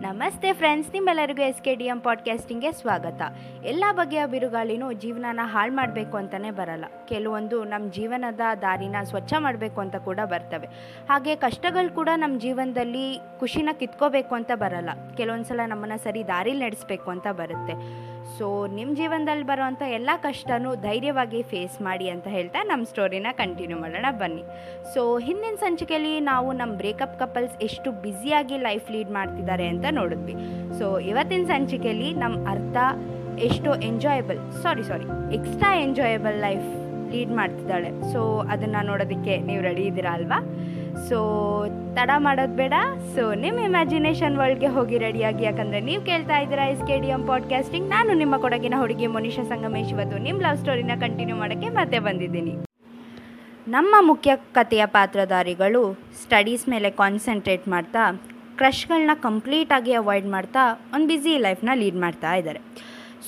ನಮಸ್ತೆ ಫ್ರೆಂಡ್ಸ್, ನಿಮ್ಮೆಲ್ಲರಿಗೂ S K D M ಪಾಡ್ಕಾಸ್ಟಿಂಗ್ಗೆ ಸ್ವಾಗತ. ಎಲ್ಲ ಬಗೆಯ ಬಿರುಗಾಳಿನೂ ಜೀವನನ ಹಾಳು ಮಾಡಬೇಕು ಅಂತಲೇ ಬರಲ್ಲ. ಕೆಲವೊಂದು ನಮ್ಮ ಜೀವನದ ದಾರಿನ ಸ್ವಚ್ಛ ಮಾಡಬೇಕು ಅಂತ ಕೂಡ ಬರ್ತವೆ. ಹಾಗೆ ಕಷ್ಟಗಳು ಕೂಡ ನಮ್ಮ ಜೀವನದಲ್ಲಿ ಖುಷಿನ ಕಿತ್ಕೋಬೇಕು ಅಂತ ಬರಲ್ಲ. ಕೆಲವೊಂದು ಸಲ ನಮ್ಮನ್ನು ಸರಿ ದಾರಿಲಿ ನಡೆಸಬೇಕು ಅಂತ ಬರುತ್ತೆ. ಸೊ ನಿಮ್ಮ ಜೀವನದಲ್ಲಿ ಬರುವಂಥ ಎಲ್ಲ ಕಷ್ಟನೂ ಧೈರ್ಯವಾಗಿ ಫೇಸ್ ಮಾಡಿ ಅಂತ ಹೇಳ್ತಾ ನಮ್ಮ ಸ್ಟೋರಿನ ಕಂಟಿನ್ಯೂ ಮಾಡೋಣ ಬನ್ನಿ. ಸೊ ಹಿಂದಿನ ಸಂಚಿಕೆಯಲ್ಲಿ ನಾವು ನಮ್ಮ ಬ್ರೇಕಪ್ ಕಪಲ್ಸ್ ಎಷ್ಟು ಬ್ಯುಸಿಯಾಗಿ ಲೈಫ್ ಲೀಡ್ ಮಾಡ್ತಿದ್ದಾರೆ ಅಂತ ನೋಡಿದ್ವಿ. ಸೊ ಇವತ್ತಿನ ಸಂಚಿಕೆಯಲ್ಲಿ ನಮ್ಮ ಅರ್ಥ ಎಷ್ಟೋ enjoyable sorry sorry extra enjoyable life lead ಮಾಡ್ತಿದ್ದಾಳೆ. ಸೊ ಅದನ್ನು ನೋಡೋದಕ್ಕೆ ನೀವು ರೆಡಿ ಇದ್ದೀರಾ ಅಲ್ವಾ? ಸೊ ತಡ ಮಾಡೋದು ಬೇಡ. ಸೊ ನಿಮ್ಮ ಇಮ್ಯಾಜಿನೇಷನ್ ವರ್ಲ್ಡ್ಗೆ ಹೋಗಿ ರೆಡಿಯಾಗಿ ಯಾಕಂದರೆ ನೀವು ಕೇಳ್ತಾ ಇದ್ದೀರಾ S K D M podcasting ನಾನು ನಿಮ್ಮ ಕೊಡಗಿನ ಹುಡುಗಿ ಮನೀಷಾ ಸಂಗಮೇಶ್ ಇವತ್ತು ನಿಮ್ಮ ಲವ್ ಸ್ಟೋರಿನ ಕಂಟಿನ್ಯೂ ಮಾಡೋಕ್ಕೆ ಮತ್ತೆ ಬಂದಿದ್ದೀನಿ. ನಮ್ಮ ಮುಖ್ಯ ಕಥೆಯ ಪಾತ್ರಧಾರಿಗಳು ಸ್ಟಡೀಸ್ ಮೇಲೆ ಕಾನ್ಸಂಟ್ರೇಟ್ ಮಾಡ್ತಾ ಕ್ರಶ್ಗಳನ್ನ ಕಂಪ್ಲೀಟಾಗಿ ಅವಾಯ್ಡ್ ಮಾಡ್ತಾ, ಒಂದು ಬ್ಯುಸಿ ಲೈಫ್ನ ಲೀಡ್ ಮಾಡ್ತಾ ಇದ್ದಾರೆ.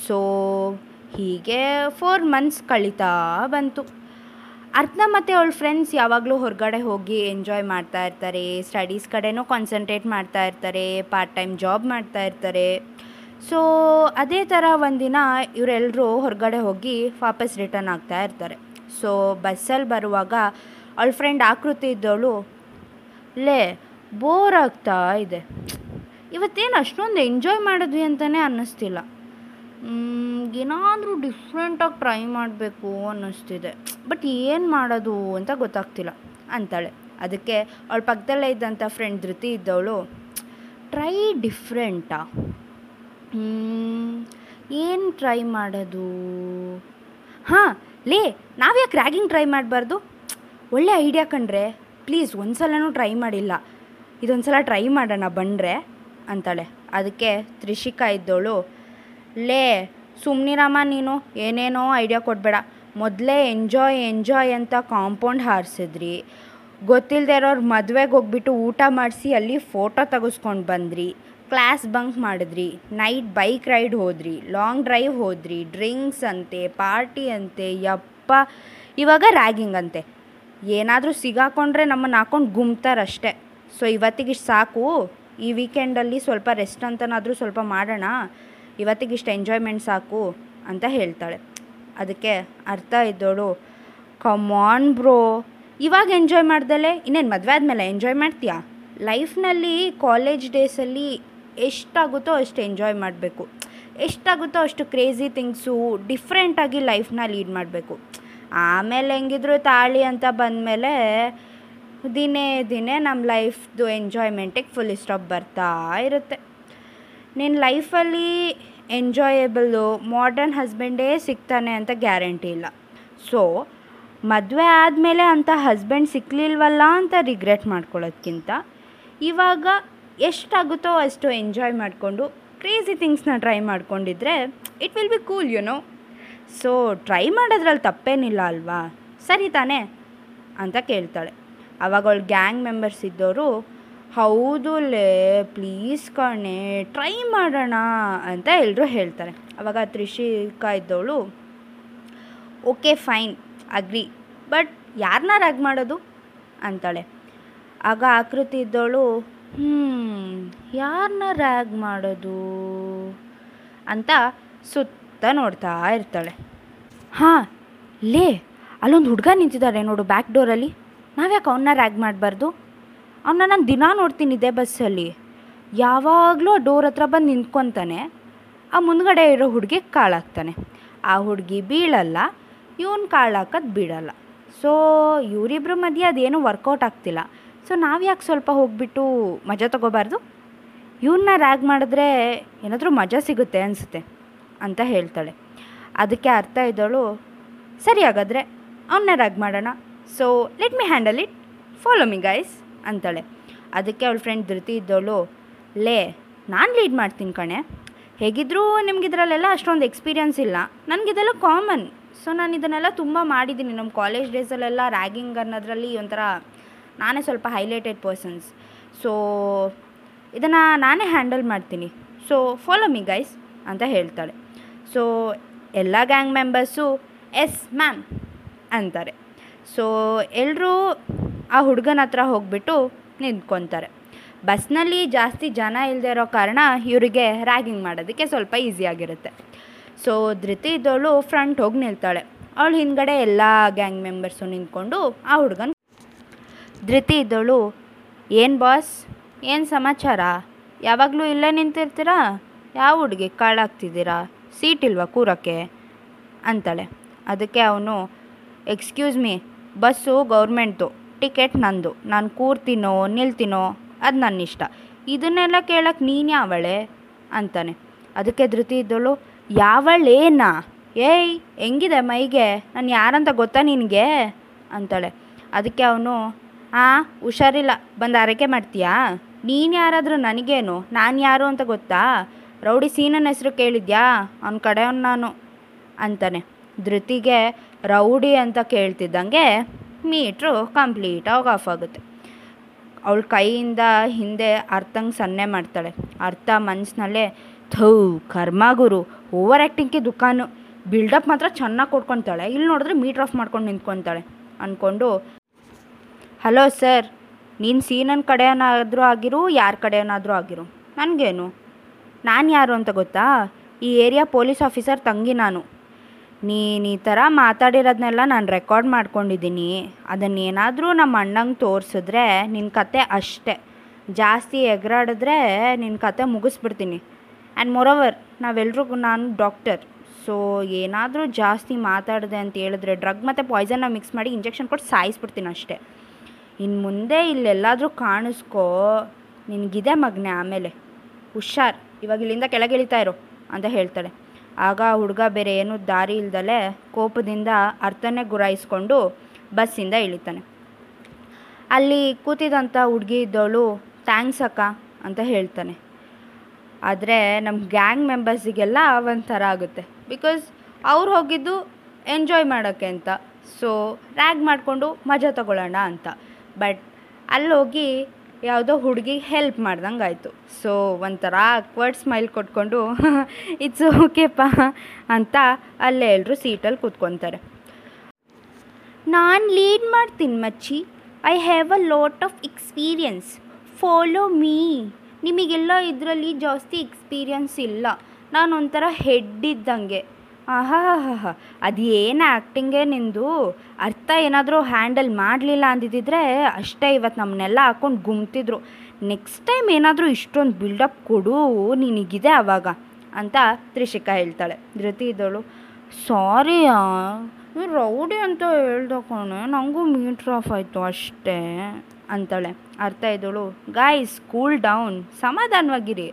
ಸೊ ಹೀಗೆ ಫೋರ್ ಮಂತ್ಸ್ ಕಳೀತಾ ಬಂತು. ಅರ್ಥ ಮತ್ತು ಅವಳ ಫ್ರೆಂಡ್ಸ್ ಯಾವಾಗಲೂ ಹೊರಗಡೆ ಹೋಗಿ ಎಂಜಾಯ್ ಮಾಡ್ತಾ ಇರ್ತಾರೆ ಸ್ಟಡೀಸ್ ಕಡೆನೂ ಕಾನ್ಸಂಟ್ರೇಟ್ ಮಾಡ್ತಾ ಇರ್ತಾರೆ ಪಾರ್ಟ್ ಟೈಮ್ ಜಾಬ್ ಮಾಡ್ತಾ ಇರ್ತಾರೆ. ಸೊ ಅದೇ ಥರ ಒಂದಿನ ಇವರೆಲ್ಲರೂ ಹೊರಗಡೆ ಹೋಗಿ ವಾಪಸ್ ರಿಟರ್ನ್ ಆಗ್ತಾ ಇರ್ತಾರೆ. ಸೊ ಬಸ್ಸಲ್ಲಿ ಬರುವಾಗ ಅವಳ ಫ್ರೆಂಡ್ ಆಕೃತಿ ಇದ್ದವಳು, ಲೇ ಬೋರ್ ಆಗ್ತಾ ಇದೆ. ಇವತ್ತೇನು ಅಷ್ಟೊಂದು ಎಂಜಾಯ್ ಮಾಡಿದ್ವಿ ಅಂತಲೇ ಅನ್ನಿಸ್ತಿಲ್ಲ. ಏನಾದರೂ ಡಿಫ್ರೆಂಟಾಗಿ ಟ್ರೈ ಮಾಡಬೇಕು ಅನ್ನಿಸ್ತಿದೆ. ಬಟ್ ಏನು ಮಾಡೋದು ಅಂತ ಗೊತ್ತಾಗ್ತಿಲ್ಲ. ಅಂತಾಳೆ. ಅದಕ್ಕೆ ಅವಳ ಪಕ್ಕದಲ್ಲೇ ಇದ್ದಂಥ ಫ್ರೆಂಡ್ ಧೃತಿ ಇದ್ದವಳು ಟ್ರೈ ಡಿಫ್ರೆಂಟಾ ಏನು ಟ್ರೈ ಮಾಡೋದು? ಹಾಂ, ಲೇ, ನಾವ್ಯಾಕೆ ರ್ಯಾಗಿಂಗ್ ಟ್ರೈ ಮಾಡಬಾರ್ದು? ಒಳ್ಳೆ ಐಡಿಯಾ ಕಂಡ್ರೆ ಪ್ಲೀಸ್ ಒಂದು ಸಲನೂ ಟ್ರೈ ಮಾಡಿಲ್ಲ. ಇದೊಂದು ಸಲ ಟ್ರೈ ಮಾಡೋಣ, ಬಂದರೆ? ಅಂತಾಳೆ. ಅದಕ್ಕೆ ತ್ರಿಷಿಕಾ ಇದ್ದವಳು ಲೇ ಸುಮ್ಮನಿರಮ್ಮ ನೀನು, ಏನೇನೋ ಐಡಿಯಾ ಕೊಡಬೇಡ. ಮೊದಲೇ ಎಂಜಾಯ್ ಎಂಜಾಯ್ ಅಂತ ಕಾಂಪೌಂಡ್ ಹಾರಿಸಿದ್ರಿ. ಗೊತ್ತಿಲ್ಲದೆ ಇರೋರು ಮದುವೆಗೆ ಹೋಗ್ಬಿಟ್ಟು ಊಟ ಮಾಡಿಸಿ ಅಲ್ಲಿ ಫೋಟೋ ತೆಗೆಸ್ಕೊಂಡು ಬಂದ್ರಿ. ಕ್ಲಾಸ್ ಬಂಕ್ ಮಾಡಿದ್ರಿ. ನೈಟ್ ಬೈಕ್ ರೈಡ್ ಹೋದ್ರಿ. ಲಾಂಗ್ ಡ್ರೈವ್ ಹೋದ್ರಿ. ಡ್ರಿಂಕ್ಸ್ ಅಂತೆ ಪಾರ್ಟಿ ಅಂತೆ, ಯಪ್ಪ. ಇವಾಗ ರ್ಯಾಗಿಂಗ್ ಅಂತೆ. ಏನಾದರೂ ಸಿಗಾಕೊಂಡ್ರೆ ನಮ್ಮನ್ನು ಹಾಕೊಂಡು ಗುಮ್ತಾರಷ್ಟೆ ಸೊ ಇವತ್ತಿಗೆ ಸಾಕು? ಈ ವೀಕೆಂಡಲ್ಲಿ ಸ್ವಲ್ಪ ರೆಸ್ಟ್ ಅಂತನಾದರೂ ಸ್ವಲ್ಪ ಮಾಡೋಣ? ಇವತ್ತಿಗಿಷ್ಟು ಎಂಜಾಯ್ಮೆಂಟ್ ಸಾಕು ಅಂತ ಹೇಳ್ತಾಳೆ. ಅದಕ್ಕೆ ಅರ್ಥ ಇದ್ದೋಳು ಕಮಾನ್ ಬ್ರೋ ಇವಾಗ ಎಂಜಾಯ್ ಮಾಡ್ದಲೆ? ಇನ್ನೇನು ಮದುವೆ ಆದಮೇಲೆ ಎಂಜಾಯ್ ಮಾಡ್ತೀಯಾ? ಲೈಫ್ನಲ್ಲಿ ಕಾಲೇಜ್ ಡೇಸಲ್ಲಿ ಎಷ್ಟಾಗುತ್ತೋ ಅಷ್ಟು ಎಂಜಾಯ್ ಮಾಡಬೇಕು. ಎಷ್ಟಾಗುತ್ತೋ ಅಷ್ಟು ಕ್ರೇಜಿ ಥಿಂಗ್ಸು ಡಿಫ್ರೆಂಟಾಗಿ ಲೈಫ್ನ ಲೀಡ್ ಮಾಡಬೇಕು. ಆಮೇಲೆ ಹೆಂಗಿದ್ರು ತಾಳಿ ಅಂತ ಬಂದಮೇಲೆ ದಿನೇ ದಿನೇ ನಮ್ಮ ಲೈಫ್ದು ಎಂಜಾಯ್ಮೆಂಟಿಗೆ ಫುಲ್ ಸ್ಟಾಪ್ ಬರ್ತಾ ಇರುತ್ತೆ. ನಿನ್ನ ಲೈಫಲ್ಲಿ ಎಂಜಾಯಬಲ್ಲು ಮಾಡರ್ನ್ ಹಸ್ಬೆಂಡೇ ಸಿಗ್ತಾನೆ ಅಂತ ಗ್ಯಾರಂಟಿ ಇಲ್ಲ. ಸೊ ಮದುವೆ ಆದಮೇಲೆ ಅಂಥ ಹಸ್ಬೆಂಡ್ ಸಿಕ್ಕಲಿಲ್ವಲ್ಲ ಅಂತ ರಿಗ್ರೆಟ್ ಮಾಡ್ಕೊಳ್ಳೋದ್ಕಿಂತ, ಇವಾಗ ಎಷ್ಟಾಗುತ್ತೋ ಅಷ್ಟು ಎಂಜಾಯ್ ಮಾಡಿಕೊಂಡು ಕ್ರೇಜಿ ಥಿಂಗ್ಸ್ನ ಟ್ರೈ ಮಾಡ್ಕೊಂಡಿದ್ರೆ it will be cool you know so try ಮಾಡೋದ್ರಲ್ಲಿ ತಪ್ಪೇನಿಲ್ಲ ಅಲ್ವಾ? ಸರಿ ತಾನೇ? ಅಂತ ಕೇಳ್ತಾಳೆ. ಅವಾಗ ಅವಳು ಗ್ಯಾಂಗ್ ಮೆಂಬರ್ಸ್ ಇದ್ದವರು ಹೌದು ಲೇ ಪ್ಲೀಸ್ ಕಣೆ ಟ್ರೈ ಮಾಡೋಣ ಅಂತ ಎಲ್ಲರೂ ಹೇಳ್ತಾರೆ. ಆವಾಗ ತ್ರಿಷಿಕಾ ಇದ್ದವಳು ಓಕೆ ಫೈನ್ ಅಗ್ರಿ ಬಟ್ ಯಾರನ್ನ ರ್ಯಾಗ್ ಮಾಡೋದು? ಅಂತಾಳೆ. ಆಗ ಆಕೃತಿ ಇದ್ದವಳು ಹ್ಞೂ ಯಾರನ್ನ ರ್ಯಾಗ್ ಮಾಡೋದು? ಅಂತ ಸುತ್ತ ನೋಡ್ತಾ ಇರ್ತಾಳೆ. ಹಾಂ, ಲೇ, ಅಲ್ಲೊಂದು ಹುಡುಗ ನಿಂತಿದ್ದಾರೆ ನೋಡು ಬ್ಯಾಕ್ ಡೋರಲ್ಲಿ ನಾವ್ಯಾಕೆ ಅವನ್ನ ರ್ಯಾಗ್ ಮಾಡಬಾರ್ದು? ಅವನ್ನ ನಾನು ದಿನ ನೋಡ್ತೀನಿ ಇದೇ ಬಸ್ಸಲ್ಲಿ. ಯಾವಾಗಲೂ ಡೋರ್ ಹತ್ರ ಬಂದು ನಿಂತ್ಕೊತಾನೆ. ಆ ಮುಂದ್ಗಡೆ ಇರೋ ಹುಡುಗಿ ಕಾಳಾಗ್ತಾನೆ. ಆ ಹುಡುಗಿ ಬೀಳಲ್ಲ, ಇವನು ಕಾಳಾಕೋದು ಬಿಡಲ್ಲ ಸೊ ಇವರಿಬ್ಬರ ಮಧ್ಯೆ ಅದೇನು ವರ್ಕೌಟ್ ಆಗ್ತಿಲ್ಲ. ಸೊ ನಾವು ಯಾಕೆ ಸ್ವಲ್ಪ ಹೋಗ್ಬಿಟ್ಟು ಮಜಾ ತಗೋಬಾರ್ದು? ಇವನ್ನ ರ್ಯಾಗ್ ಮಾಡಿದ್ರೆ ಏನಾದರೂ ಮಜಾ ಸಿಗುತ್ತೆ ಅನಿಸುತ್ತೆ ಅಂತ ಹೇಳ್ತಾಳೆ. ಅದಕ್ಕೆ ಅರ್ಥ ಇದ್ದಳು, ಸರಿ ಹಾಗಾದರೆ ಅವನ್ನ ರ್ಯಾಗ್ ಮಾಡೋಣ. So let me handle it follow me guys ಅಂತಾಳೆ. ಅದಕ್ಕೆ ಅವಳ ಫ್ರೆಂಡ್ ಧೃತಿ ಇದ್ದವಳು ಲೇ, ನಾನು ಲೀಡ್ ಮಾಡ್ತೀನಿ ಕಣೆ. ಹೇಗಿದ್ದರೂ ನಿಮಗಿದ್ರಲ್ಲೆಲ್ಲ ಅಷ್ಟೊಂದು ಎಕ್ಸ್ಪೀರಿಯನ್ಸ್ ಇಲ್ಲ. ನನಗಿದೆಲ್ಲ ಕಾಮನ್ ಸೊ ನಾನು ಇದನ್ನೆಲ್ಲ ತುಂಬ ಮಾಡಿದ್ದೀನಿ. ನಮ್ಮ ಕಾಲೇಜ್ ಡೇಸಲ್ಲೆಲ್ಲ ರ್ಯಾಗಿಂಗ್ ಅನ್ನೋದ್ರಲ್ಲಿ ಒಂಥರ ನಾನೇ ಸ್ವಲ್ಪ ಹೈಲೈಟೆಡ್ ಪರ್ಸನ್ಸ್ ಸೊ ಇದನ್ನು ನಾನೇ ಹ್ಯಾಂಡಲ್ ಮಾಡ್ತೀನಿ. ಸೊ ಫಾಲೋ ಮಿ ಗೈಸ್ ಅಂತ ಹೇಳ್ತಾಳೆ. ಸೊ ಎಲ್ಲ ಗ್ಯಾಂಗ್ ಮೆಂಬರ್ಸು ಎಸ್ ಮ್ಯಾಮ್ ಅಂತಾರೆ. ಸೊ ಎಲ್ಲರೂ ಆ ಹುಡುಗನ ಹತ್ರ ಹೋಗ್ಬಿಟ್ಟು ನಿಂತ್ಕೊತಾರೆ. ಬಸ್ನಲ್ಲಿ ಜಾಸ್ತಿ ಜನ ಇಲ್ಲದೆ ಇರೋ ಕಾರಣ ಇವರಿಗೆ ರ್ಯಾಗಿಂಗ್ ಮಾಡೋದಕ್ಕೆ ಸ್ವಲ್ಪ ಈಸಿಯಾಗಿರುತ್ತೆ ಸೊ, ಧೃತಿ ಇದ್ದವಳು ಫ್ರಂಟ್ ಹೋಗಿ ನಿಲ್ತಾಳೆ. ಅವಳು ಹಿಂದ್ಗಡೆ ಎಲ್ಲ ಗ್ಯಾಂಗ್ ಮೆಂಬರ್ಸು ನಿಂತ್ಕೊಂಡು ಆ ಹುಡುಗನ ಧೃತಿ ಇದ್ದವಳು ಏನು ಬಾಸ್? ಏನು ಸಮಾಚಾರ? ಯಾವಾಗಲೂ ಇಲ್ಲೇ ನಿಂತಿರ್ತೀರಾ? ಯಾವ ಹುಡುಗಿ ಕಾಳಾಗ್ತಿದ್ದೀರಾ? ಸೀಟ್ ಇಲ್ವಾ ಕೂರೋಕ್ಕೆ ಅಂತಾಳೆ. ಅದಕ್ಕೆ ಅವನು ಎಕ್ಸ್ಕ್ಯೂಸ್ ಮೀ ಬಸ್ಸು ಗೌರ್ಮೆಂಟ್ದು. ಟಿಕೆಟ್ ನಂದು. ನಾನು ಕೂರ್ತೀನೋ, ನಿಲ್ತೀನೋ, ಅದು ನನ್ನ ಇಷ್ಟ ಇದನ್ನೆಲ್ಲ ಕೇಳಕ್ಕೆ ನೀನು ಯಾವಳೆ? ಅಂತಾನೆ. ಅದಕ್ಕೆ ಧೃತಿ ಇದ್ದಳು, ಯಾವಳೇನಾ? ಏಯ್, ಹೆಂಗಿದೆ ಮೈಗೆ? ನಾನು ಯಾರಂತ ಗೊತ್ತಾ ನಿನಗೆ? ಅಂತಾಳೆ. ಅದಕ್ಕೆ ಅವನು ಹಾಂ ಹುಷಾರಿಲ್ಲ. ಬಂದು ಆರೈಕೆ ಮಾಡ್ತೀಯಾ? ನೀನು ಯಾರಾದರೂ ನನಗೇನು? ನಾನು ಯಾರು ಅಂತ ಗೊತ್ತಾ? ರೌಡಿ ಸೀನನ ಹೆಸರು ಕೇಳಿದ್ಯಾ? ಅವನ ಕಡೆಯವನು ನಾನು. ಅಂತಾನೆ. ಧೃತಿಗೆ, ರೌಡಿ ಅಂತ ಕೇಳ್ತಿದ್ದಂಗೆ ಮೀಟ್ರು ಕಂಪ್ಲೀಟಾಗಿ ಆಫ್ ಆಗುತ್ತೆ. ಅವಳ ಕೈಯಿಂದ ಹಿಂದೆ ಅರ್ಥಂಗೆ ಸನ್ನೆ ಮಾಡ್ತಾಳೆ. ಅರ್ಥ ಮನಸ್ಸಿನಲ್ಲೇ ಥೂ, ಕರ್ಮಗುರು ಓವರ್ ಆ್ಯಕ್ಟಿಂಗ್ಗೆ ದುಕಾನು ಬಿಲ್ಡಪ್ ಮಾತ್ರ ಚೆನ್ನಾಗಿ ಕೊಟ್ಕೊತಾಳೆ ಇಲ್ಲಿ ನೋಡಿದ್ರೆ ಮೀಟ್ರ್ ಆಫ್ ಮಾಡ್ಕೊಂಡು ನಿಂತ್ಕೊತಾಳೆ. ಅಂದ್ಕೊಂಡು ಹಲೋ ಸರ್, ನೀನು ಸೀನನ್ ಕಡೆಯವನಾದರೂ ಆಗಿರು, ಯಾರ ಕಡೆಯವನಾದರೂ ಆಗಿರು. ನನಗೇನು? ನಾನು ಯಾರು ಅಂತ ಗೊತ್ತಾ? ಈ ಏರಿಯಾ ಪೊಲೀಸ್ ಆಫೀಸರ್ ತಂಗಿ ನಾನು. ನೀನು ಈ ಥರ ಮಾತಾಡಿರೋದನ್ನೆಲ್ಲ ನಾನು ರೆಕಾರ್ಡ್ ಮಾಡ್ಕೊಂಡಿದ್ದೀನಿ. ಅದನ್ನೇನಾದರೂ ನಮ್ಮ ಅಣ್ಣಂಗೆ ತೋರಿಸಿದ್ರೆ ನಿನ್ನ ಕತೆ ಅಷ್ಟೇ. ಜಾಸ್ತಿ ಎಗರಾಡಿದ್ರೆ ನಿನ್ನ ಕತೆ ಮುಗಿಸ್ಬಿಡ್ತೀನಿ. ಆ್ಯಂಡ್ ಮೊರವರ್ ನಾವೆಲ್ರಿಗೂ ನಾನು ಡಾಕ್ಟರ್ ಸೊ ಏನಾದರೂ ಜಾಸ್ತಿ ಮಾತಾಡಿದೆ ಅಂತ ಹೇಳಿದ್ರೆ ಡ್ರಗ್ ಮತ್ತು ಪಾಯ್ಸನ್ನ ಮಿಕ್ಸ್ ಮಾಡಿ ಇಂಜೆಕ್ಷನ್ ಕೊಟ್ಟು ಸಾಯಿಸ್ಬಿಡ್ತೀನಿ ಅಷ್ಟೇ. ಇನ್ನು ಮುಂದೆ ಇಲ್ಲೆಲ್ಲಾದರೂ ಕಾಣಿಸ್ಕೋ, ನಿನಗಿದೆ ಮಗ್ನೆ ಆಮೇಲೆ. ಹುಷಾರ್, ಇವಾಗ ಇಲ್ಲಿಂದ ಕೆಳಗೆ ಇಳಿತಾ ಇರು ಅಂತ ಹೇಳ್ತಾಳೆ. ಆಗ ಹುಡುಗ ಬೇರೆ ಏನೂ ದಾರಿ ಇಲ್ದಲೆ ಕೋಪದಿಂದ ಅರ್ಥನೇ ಗುರಾಯಿಸ್ಕೊಂಡು ಬಸ್ಸಿಂದ ಇಳಿತಾನೆ. ಅಲ್ಲಿ ಕೂತಿದಂಥ ಹುಡುಗಿ ಇದ್ದವಳು, ಥ್ಯಾಂಕ್ಸ್ ಅಕ್ಕ, ಅಂತ ಹೇಳ್ತಾನೆ. ಆದರೆ ನಮ್ಮ ಗ್ಯಾಂಗ್ ಮೆಂಬರ್ಸಿಗೆಲ್ಲ ಒಂಥರ ಆಗುತ್ತೆ. ಬಿಕಾಸ್ ಅವ್ರು ಹೋಗಿದ್ದು ಎಂಜಾಯ್ ಮಾಡೋಕ್ಕೆ ಅಂತ. ಸೊ ರ್ಯಾಗ್ ಮಾಡಿಕೊಂಡು ಮಜಾ ತಗೊಳ್ಳೋಣ ಅಂತ. ಬಟ್ ಅಲ್ಲಿ ಹೋಗಿ ಯಾವುದೋ ಹುಡುಗಿಗೆ ಹೆಲ್ಪ್ ಮಾಡ್ದಂಗೆ ಆಯಿತು ಸೊ ಒಂಥರ ಅಕ್ವರ್ಡ್ ಸ್ಮೈಲ್ ಕೊಟ್ಕೊಂಡು ಇಟ್ಸ್ ಓಕೆಪ್ಪ ಅಂತ ಅಲ್ಲೇ ಎಲ್ಲರೂ ಸೀಟಲ್ಲಿ ಕೂತ್ಕೊತಾರೆ. ನಾನು ಲೀಡ್ ಮಾಡ್ತೀನಿ ಮಚ್ಚಿ. I have a lot of experience follow me ನಿಮಗೆಲ್ಲ ಇದರಲ್ಲಿ ಜಾಸ್ತಿ ಎಕ್ಸ್ಪೀರಿಯನ್ಸ್ ಇಲ್ಲ. ನಾನು ಒಂಥರ ಹೆಡ್ ಇದ್ದಂಗೆ. ಆಹಾ ಹಾ ಅದು ಏನು ಆ್ಯಕ್ಟಿಂಗೇ ನಿಂದು? ಅರ್ಥ ಏನಾದರೂ ಹ್ಯಾಂಡಲ್ ಮಾಡಲಿಲ್ಲ ಅಂದಿದ್ದಿದ್ರೆ ಅಷ್ಟೇ ಇವತ್ತು ನಮ್ಮನ್ನೆಲ್ಲ ಹಾಕ್ಕೊಂಡು ಗುಮ್ತಿದ್ರು. ನೆಕ್ಸ್ಟ್ ಟೈಮ್ ಏನಾದರೂ ಇಷ್ಟೊಂದು ಬಿಲ್ಡಪ್ ಕೊಡು, ನಿನಗಿದೆ ಆವಾಗ ಅಂತ ತ್ರಿಷಿಕಾ ಹೇಳ್ತಾಳೆ. ಧೃತಿ ಇದ್ದವಳು ಸಾರಿ ರೌಡಿ ಅಂತ ಹೇಳ್ದ ನನಗೂ ಮೀಟ್ರ್ ಆಫ್ ಆಯಿತು ಅಷ್ಟೇ, ಅಂತಾಳೆ. ಅರ್ಥ ಇದ್ದಳು. ಗಾಯ್ಸ್ ಕೂಲ್ ಡೌನ್ ಸಮಾಧಾನವಾಗಿರಿ.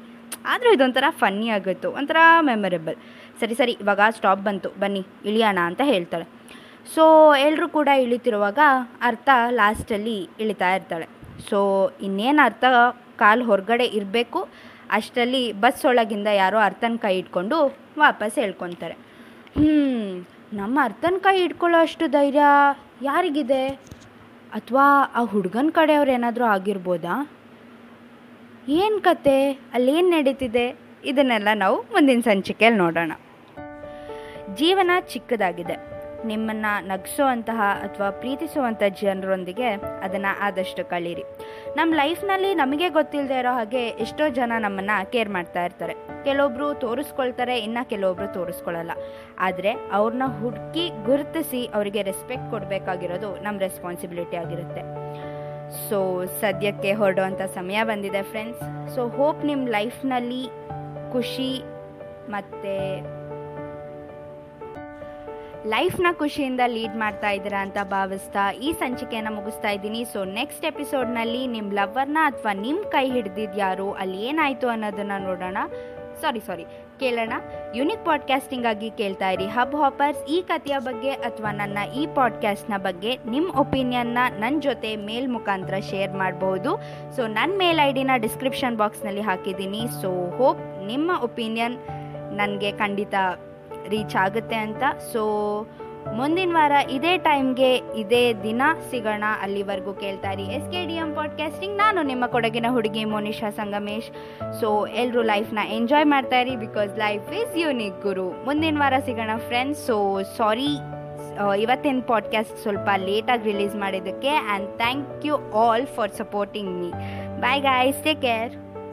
ಆದರೂ ಇದೊಂಥರ ಫನ್ನಿ ಆಗುತ್ತೆ ಒಂಥರ ಮೆಮೊರೇಬಲ್ ಸರಿ ಸರಿ, ಇವಾಗ ಸ್ಟಾಪ್ ಬಂತು. ಬನ್ನಿ, ಇಳಿಯೋಣ ಅಂತ ಹೇಳ್ತಾಳೆ. ಸೊ ಎಲ್ಲರೂ ಕೂಡ ಇಳಿತಿರುವಾಗ ಅರ್ಥ ಲಾಸ್ಟಲ್ಲಿ ಇಳಿತಾ ಇರ್ತಾಳೆ. ಸೊ ಇನ್ನೇನು ಅರ್ಥ? ಕಾಲು ಹೊರಗಡೆ ಇರಬೇಕು. ಅಷ್ಟರಲ್ಲಿ ಬಸ್ ಒಳಗಿಂದ ಯಾರೋ ಅರ್ಥನ ಕೈ ಇಟ್ಕೊಂಡು ವಾಪಸ್ ಹೇಳ್ಕೊತಾರೆ. ಹ್ಞೂ ನಮ್ಮ ಅರ್ಥನ ಕೈ ಇಟ್ಕೊಳ್ಳೋ ಅಷ್ಟು ಧೈರ್ಯ ಯಾರಿಗಿದೆ? ಅಥವಾ ಆ ಹುಡುಗನ ಕಡೆಯವ್ರು ಏನಾದರೂ ಆಗಿರ್ಬೋದಾ? ಏನು ಕತೆ? ಅಲ್ಲೇನು ನಡೀತಿದೆ? ಇದನ್ನೆಲ್ಲ ನಾವು ಮುಂದಿನ ಸಂಚಿಕೆಯಲ್ಲಿ ನೋಡೋಣ. ಜೀವನ ಚಿಕ್ಕದಾಗಿದೆ. ನಿಮ್ಮನ್ನು ನಗಿಸುವಂತಹ ಅಥವಾ ಪ್ರೀತಿಸುವಂಥ ಜನರೊಂದಿಗೆ ಅದನ್ನು ಆದಷ್ಟು ಕಳೀರಿ. ನಮ್ಮ ಲೈಫ್ನಲ್ಲಿ ನಮಗೆ ಗೊತ್ತಿಲ್ಲದೆ ಇರೋ ಹಾಗೆ ಎಷ್ಟೋ ಜನ ನಮ್ಮನ್ನು ಕೇರ್ ಮಾಡ್ತಾ ಇರ್ತಾರೆ. ಕೆಲವೊಬ್ಬರು ತೋರಿಸ್ಕೊಳ್ತಾರೆ, ಇನ್ನು ಕೆಲವೊಬ್ಬರು ತೋರಿಸ್ಕೊಳ್ಳಲ್ಲ ಆದರೆ ಅವ್ರನ್ನ ಹುಡುಕಿ ಗುರುತಿಸಿ ಅವರಿಗೆ ರೆಸ್ಪೆಕ್ಟ್ ಕೊಡಬೇಕಾಗಿರೋದು ನಮ್ಮ ರೆಸ್ಪಾನ್ಸಿಬಿಲಿಟಿ ಆಗಿರುತ್ತೆ. ಸೊ ಸದ್ಯಕ್ಕೆ ಹೊರಡುವಂಥ ಸಮಯ ಬಂದಿದೆ ಫ್ರೆಂಡ್ಸ್ ಸೊ ಹೋಪ್ ನಿಮ್ಮ ಲೈಫ್ನಲ್ಲಿ ಖುಷಿ ಮತ್ತು ಲೈಫ್ನ ಖುಷಿಯಿಂದ ಲೀಡ್ ಮಾಡ್ತಾ ಇದ್ದೀರಾ ಅಂತ ಭಾವಿಸ್ತಾ ಈ ಸಂಚಿಕೆಯನ್ನು ಮುಗಿಸ್ತಾ ಇದ್ದೀನಿ. ಸೊ ನೆಕ್ಸ್ಟ್ ಎಪಿಸೋಡ್ನಲ್ಲಿ ನಿಮ್ಮ ಲವ್ವರ್ನ ಅಥವಾ ನಿಮ್ಮ ಕೈ ಹಿಡ್ದಿದ್ದು ಯಾರು, ಅಲ್ಲಿ ಏನಾಯಿತು ಅನ್ನೋದನ್ನು ನೋಡೋಣ. ಸಾರಿ ಸಾರಿ ಕೇಳೋಣ. ಯುನಿಕ್ ಪಾಡ್ಕಾಸ್ಟಿಂಗ್ ಆಗಿ ಕೇಳ್ತಾ ಇರಿ. ಹಬ್ ಹಾಪರ್ಸ್ ಈ ಕಥೆಯ ಬಗ್ಗೆ ಅಥವಾ ನನ್ನ ಈ ಪಾಡ್ಕಾಸ್ಟ್ನ ಬಗ್ಗೆ ನಿಮ್ಮ ಒಪಿನಿಯನ್ನ ನನ್ನ ಜೊತೆ ಮೇಲ್ ಮುಖಾಂತರ ಶೇರ್ ಮಾಡಬಹುದು ಸೊ ನನ್ನ ಮೇಲ್ ಐ ಡಿನ ಡಿಸ್ಕ್ರಿಪ್ಷನ್ ಬಾಕ್ಸ್ನಲ್ಲಿ ಹಾಕಿದ್ದೀನಿ. ಸೊ ಹೋಪ್ ನಿಮ್ಮ ಒಪಿನಿಯನ್ ನನಗೆ ಖಂಡಿತ ರೀಚ್ ಆಗುತ್ತೆ ಅಂತ. ಸೊ ಮುಂದಿನ ವಾರ ಇದೇ ಟೈಮ್ಗೆ ಇದೇ ದಿನ ಸಿಗೋಣ ಅಲ್ಲಿವರೆಗೂ ಕೇಳ್ತಾ ಇರಿ. S K D M podcasting ನಾನು ನಿಮ್ಮ ಕೊಡಗಿನ ಹುಡುಗಿ ಮೋನಿಶಾ ಸಂಗಮೇಶ್. ಸೊ ಎಲ್ಲರೂ ಲೈಫ್ನ ಎಂಜಾಯ್ ಮಾಡ್ತಾ ಇರಿ ಬಿಕಾಸ್ ಲೈಫ್ ಈಸ್ ಯೂನಿಕ್ ಗುರು. ಮುಂದಿನ ವಾರ ಸಿಗೋಣ ಫ್ರೆಂಡ್ಸ್ ಸೊ ಸಾರಿ ಇವತ್ತಿನ ಪಾಡ್ಕಾಸ್ಟ್ ಸ್ವಲ್ಪ ಲೇಟಾಗಿ ರಿಲೀಸ್ ಮಾಡಿದ್ದಕ್ಕೆ and thank you all for supporting me bye guys take care